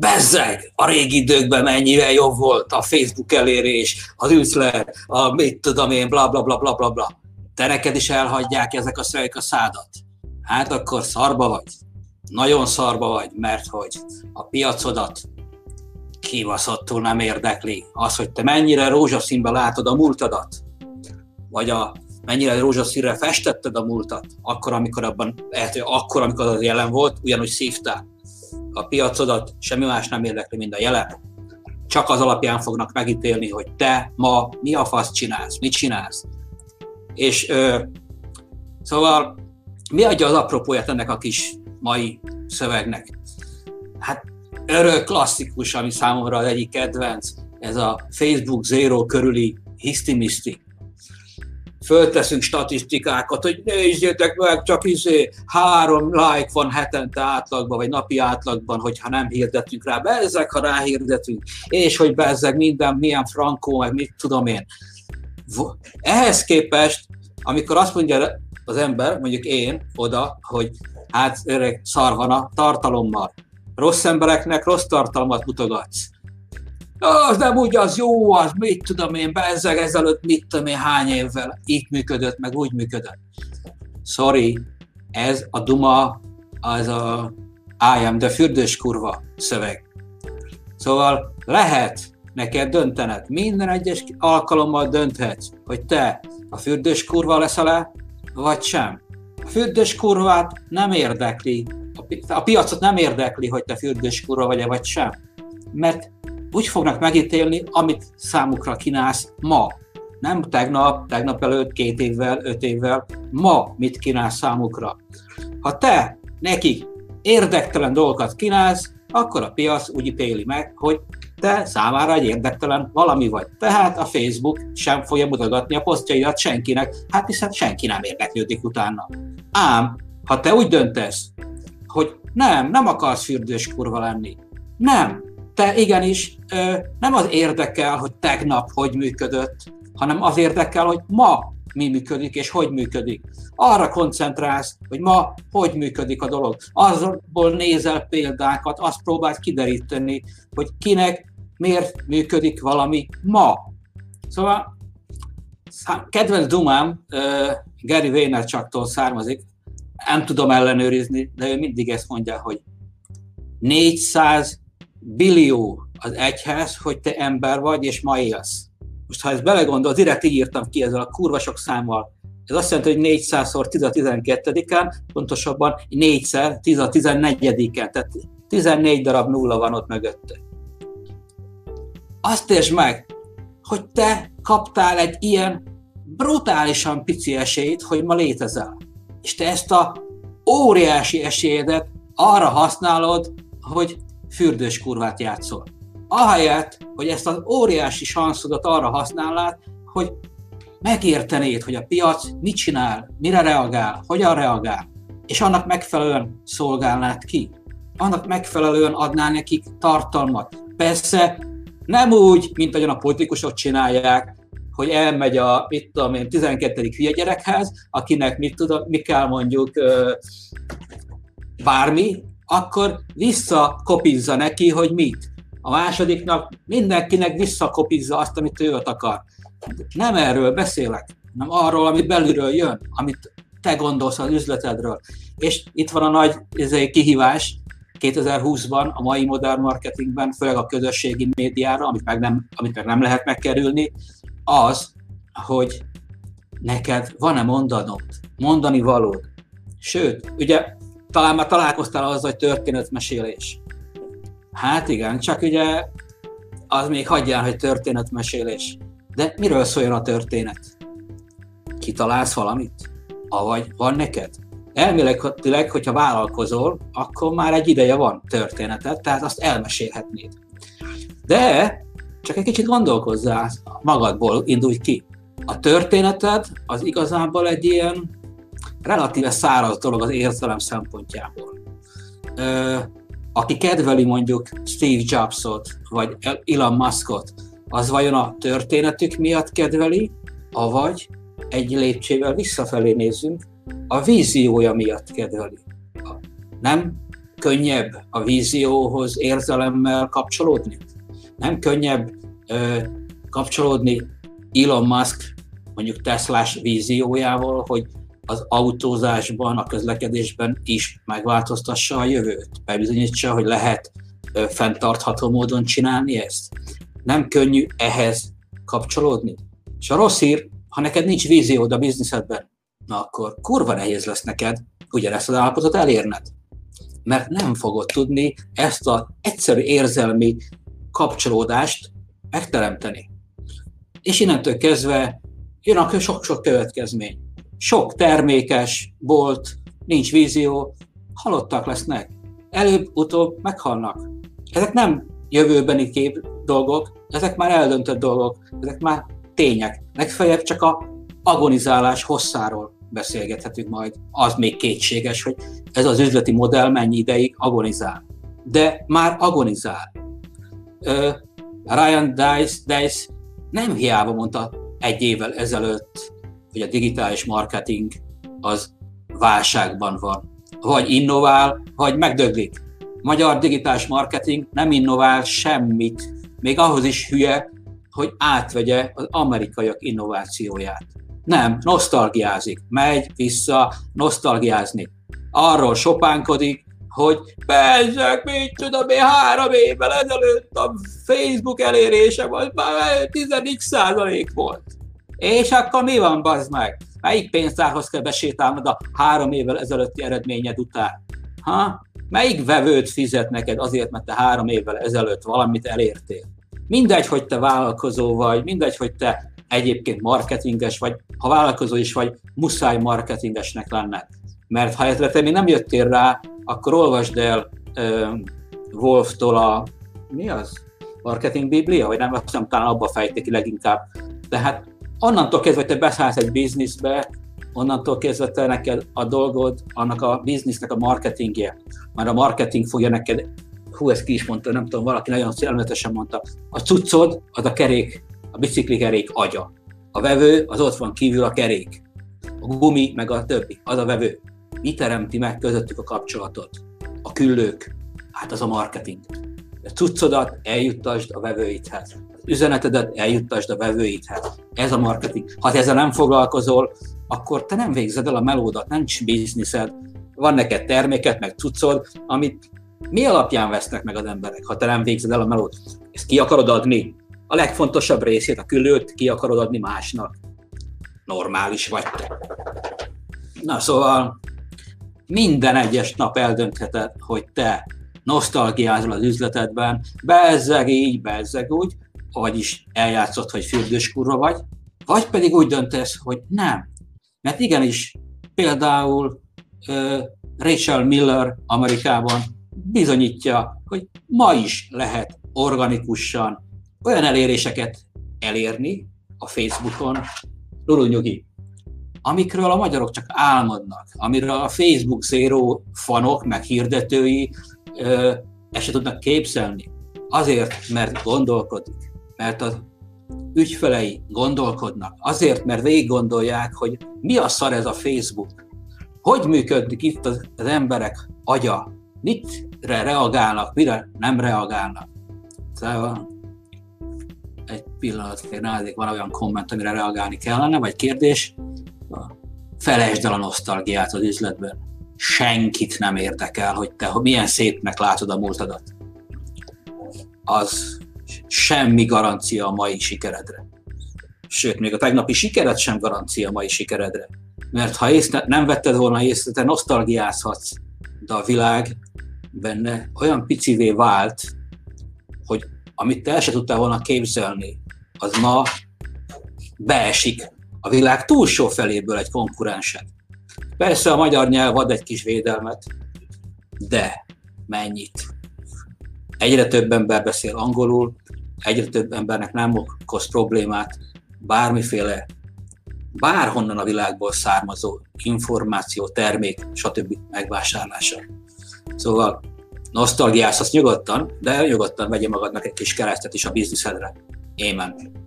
bezzeg, a régi időkben mennyivel jobb volt a Facebook elérés, az üzlet, a mit tudom én, bla bla bla bla bla bla. Te neked is elhagyják ezek a szövegek a szádat. Hát akkor szarba vagy. Nagyon szarba vagy, mert hogy a piacodat kivaszottul nem érdekli. Az, hogy te mennyire rózsaszínbe látod a múltadat, vagy a, mennyire rózsaszínre festetted a múltat, akkor, amikor abban, akkor, amikor az jelen volt, ugyanúgy szívtál. A piacodat semmi más nem érdekli, mint a jelen. Csak az alapján fognak megítélni, hogy te ma mi a fasz csinálsz, mit csinálsz. És ö, szóval mi adja az apropóját ennek a kis mai szövegnek? Hát örök klasszikus, ami számomra az egyik kedvenc, ez a Facebook Zero körüli hisztimiszti. Fölteszünk statisztikákat, hogy nézzétek meg, csak izé három like van hetente átlagban, vagy napi átlagban, hogyha nem hirdetünk rá, bezzeg, ha ráhirdetünk, és hogy bezzeg minden, milyen frankó, meg mit tudom én. Ehhez képest, amikor azt mondja az ember, mondjuk én oda, hogy hát öreg szar van a tartalommal, rossz embereknek rossz tartalmat mutogatsz. Az nem úgy, az jó, az mit tudom én, bezzeg ezelőtt mit tudom én hány évvel így működött, meg úgy működött. Sorry, ez a Duma, az a I am the fürdős kurva szöveg. Szóval lehet neked döntened, minden egyes alkalommal dönthetsz, hogy te a fürdős kurva leszel-e, vagy sem. A fürdős kurvát nem érdekli, a piacot nem érdekli, hogy te fürdős kurva vagy-e vagy sem. Mert úgy fognak megítélni, amit számukra kínálsz ma. Nem tegnap, tegnap előtt, két évvel, öt évvel, ma mit kínálsz számukra. Ha te nekik érdektelen dolgokat kínálsz, akkor a piac úgy ítéli meg, hogy te számára egy érdektelen valami vagy. Tehát a Facebook sem fogja mutogatni a posztjaidat senkinek, hát hiszen senki nem érdeklődik utána. Ám, ha te úgy döntesz, hogy nem, nem akarsz fürdős kurva lenni. Nem. Te igenis nem az érdekel, hogy tegnap hogy működött, hanem az érdekel, hogy ma mi működik és hogy működik. Arra koncentrálsz, hogy ma hogy működik a dolog. Azból nézel példákat, azt próbáld kideríteni, hogy kinek miért működik valami ma. Szóval kedvenc dumám Gary Vaynerchuktól származik, nem tudom ellenőrizni, de ő mindig ezt mondja, hogy 400 billió az egyhez, hogy te ember vagy, és ma élsz. Most ha ezt belegondol, direkt így írtam ki ezzel a kurva sok számmal. Ez azt jelenti, hogy 400-szor 10 a 12-en, pontosabban 4-szer 10 a 14-en, tehát 14 darab nulla van ott mögötte. Azt értsd meg, hogy te kaptál egy ilyen brutálisan pici esélyt, hogy ma létezel és te ezt a óriási esélyedet arra használod, hogy fürdős kurvát játszol. Ahelyett, hogy ezt az óriási sanszodat arra használnád, hogy megértenéd, hogy a piac mit csinál, mire reagál, hogyan reagál, és annak megfelelően szolgálnád ki. Annak megfelelően adnál nekik tartalmat. Persze nem úgy, mint ahogyan a politikusok csinálják, hogy elmegy a, mit tudom én, 12. hülye gyerekhez, akinek mit tudom, mi kell mondjuk bármi, akkor visszakopizza neki, hogy mit. A másodiknak mindenkinek visszakopizza azt, amit ő akar. Nem erről beszélek, hanem arról, ami belülről jön, amit te gondolsz az üzletedről. És itt van a nagy ezért kihívás 2020-ban, a mai modern marketingben, főleg a közösségi médiára, amit meg nem, amit meg nem lehet megkerülni, az, hogy neked van-e mondanod, mondani valód. Sőt, ugye talán már találkoztál azzal, hogy történetmesélés. Hát igen, csak ugye az még hagyjál, hogy történetmesélés. De miről szóljon a történet? Kitalálsz valamit? Avagy van neked? Elméletileg, hogyha vállalkozol, akkor már egy ideje van történetet, tehát azt elmesélhetnéd. De csak egy kicsit gondolkozzál, magadból indulj ki. A történeted az igazából egy ilyen relatíve száraz dolog az érzelem szempontjából. Aki kedveli mondjuk Steve Jobsot, vagy Elon Muskot, az vajon a történetük miatt kedveli, avagy egy lépcsével visszafelé nézzünk, a víziója miatt kedveli. Nem könnyebb a vízióhoz érzelemmel kapcsolódni? Nem könnyebb ö, kapcsolódni Elon Musk mondjuk Teslás víziójával, hogy az autózásban, a közlekedésben is megváltoztassa a jövőt, bebizonyítsa, hogy lehet fenntartható módon csinálni ezt. Nem könnyű ehhez kapcsolódni. És a rossz hír, ha neked nincs víziód a bizniszedben, na akkor kurva nehéz lesz neked ugyanezt az állapotot elérned. Mert nem fogod tudni ezt az egyszerű érzelmi kapcsolódást megteremteni. És innentől kezdve jön a sok-sok következmény. Sok termékes bolt, nincs vízió, halottak lesznek. Előbb-utóbb meghalnak. Ezek nem jövőbeni kép dolgok, ezek már eldöntött dolgok, ezek már tények. Legfeljebb csak a agonizálás hosszáról beszélgethetünk majd. Az még kétséges, hogy ez az üzleti modell mennyi ideig agonizál. De már agonizál. Ryan Dice, Dice nem hiába mondta egy évvel ezelőtt, hogy a digitális marketing az válságban van. Vagy innovál, vagy megdöglik. Magyar digitális marketing nem innovál semmit, még ahhoz is hülye, hogy átvegye az amerikaiak innovációját. Nem, nosztalgiázik, megy vissza nosztalgiázni. Arról sopánkodik, hogy bezzek, mit tudom én, három évvel ezelőtt a Facebook elérése volt, már 10 százalék volt. És akkor mi van, bazd meg? Melyik pénztárhoz kell besétálnod a három évvel ezelőtti eredményed után? Ha? Melyik vevőt fizet neked azért, mert te három évvel ezelőtt valamit elértél? Mindegy, hogy te vállalkozó vagy, mindegy, hogy te egyébként marketinges vagy, ha vállalkozó is vagy, muszáj marketingesnek lenned. Mert ha te még nem jöttél rá, akkor olvasd el uh, Wolftól a, mi az? Marketing Biblia? Vagy nem, azt hiszem, talán abba fejték ki leginkább. Tehát onnantól kezdve, te beszállsz egy bizniszbe, onnantól kezdve te neked a dolgod, annak a biznisznek a marketingje. Már a marketing fogja neked, hú, ezt ki is mondta, nem tudom, valaki nagyon szélmetesen mondta, a cuccod az a kerék, a bicikli kerék agya. A vevő az ott van kívül a kerék. A gumi, meg a többi, az a vevő. Mi teremti meg közöttük a kapcsolatot? A küllők, hát az a marketing. A cuccodat eljuttasd a vevőidhez. Üzenetedet eljuttasd a vevőidhez. Ez a marketing. Ha te ezzel nem foglalkozol, akkor te nem végzed el a melódat, nincs bizniszed. Van neked terméket, meg cuccod, amit mi alapján vesznek meg az emberek, ha te nem végzed el a melót? Ezt ki akarod adni? A legfontosabb részét, a külőt ki akarod adni másnak. Normális vagy te. Na szóval minden egyes nap eldöntheted, hogy te nosztalgiázol az üzletedben, bezzeg így, bezzeg úgy, vagyis eljátszott, hogy fürdős kurva vagy, vagy pedig úgy döntesz, hogy nem. Mert igenis, például uh, Rachel Miller Amerikában bizonyítja, hogy ma is lehet organikusan olyan eléréseket elérni a Facebookon, Lulunyugi, amikről a magyarok csak álmodnak, amiről a Facebook Zero fanok, meg hirdetői ezt se tudnak képzelni. Azért, mert gondolkodik, mert az ügyfelei gondolkodnak, azért, mert végig gondolják, hogy mi a szar ez a Facebook, hogy működik itt az, emberek agya, mitre reagálnak, mire nem reagálnak. Szóval egy pillanat, nálazik van olyan komment, amire reagálni kellene, vagy kérdés, felejtsd el a nosztalgiát az üzletben. Senkit nem érdekel, hogy te milyen szépnek látod a múltadat. Az semmi garancia a mai sikeredre. Sőt, még a tegnapi sikered sem garancia a mai sikeredre. Mert ha észre, nem vetted volna észre, te nosztalgiázhatsz, de a világ benne olyan picivé vált, hogy amit te el se tudtál volna képzelni, az ma beesik a világ túlsó feléből egy konkurensed. Persze a magyar nyelv ad egy kis védelmet, de mennyit? Egyre több ember beszél angolul, egyre több embernek nem okoz problémát bármiféle, bárhonnan a világból származó információ, termék, stb. megvásárlása. Szóval nosztalgiász azt nyugodtan, de nyugodtan vegye magadnak egy kis keresztet is a bizniszedre. Émen.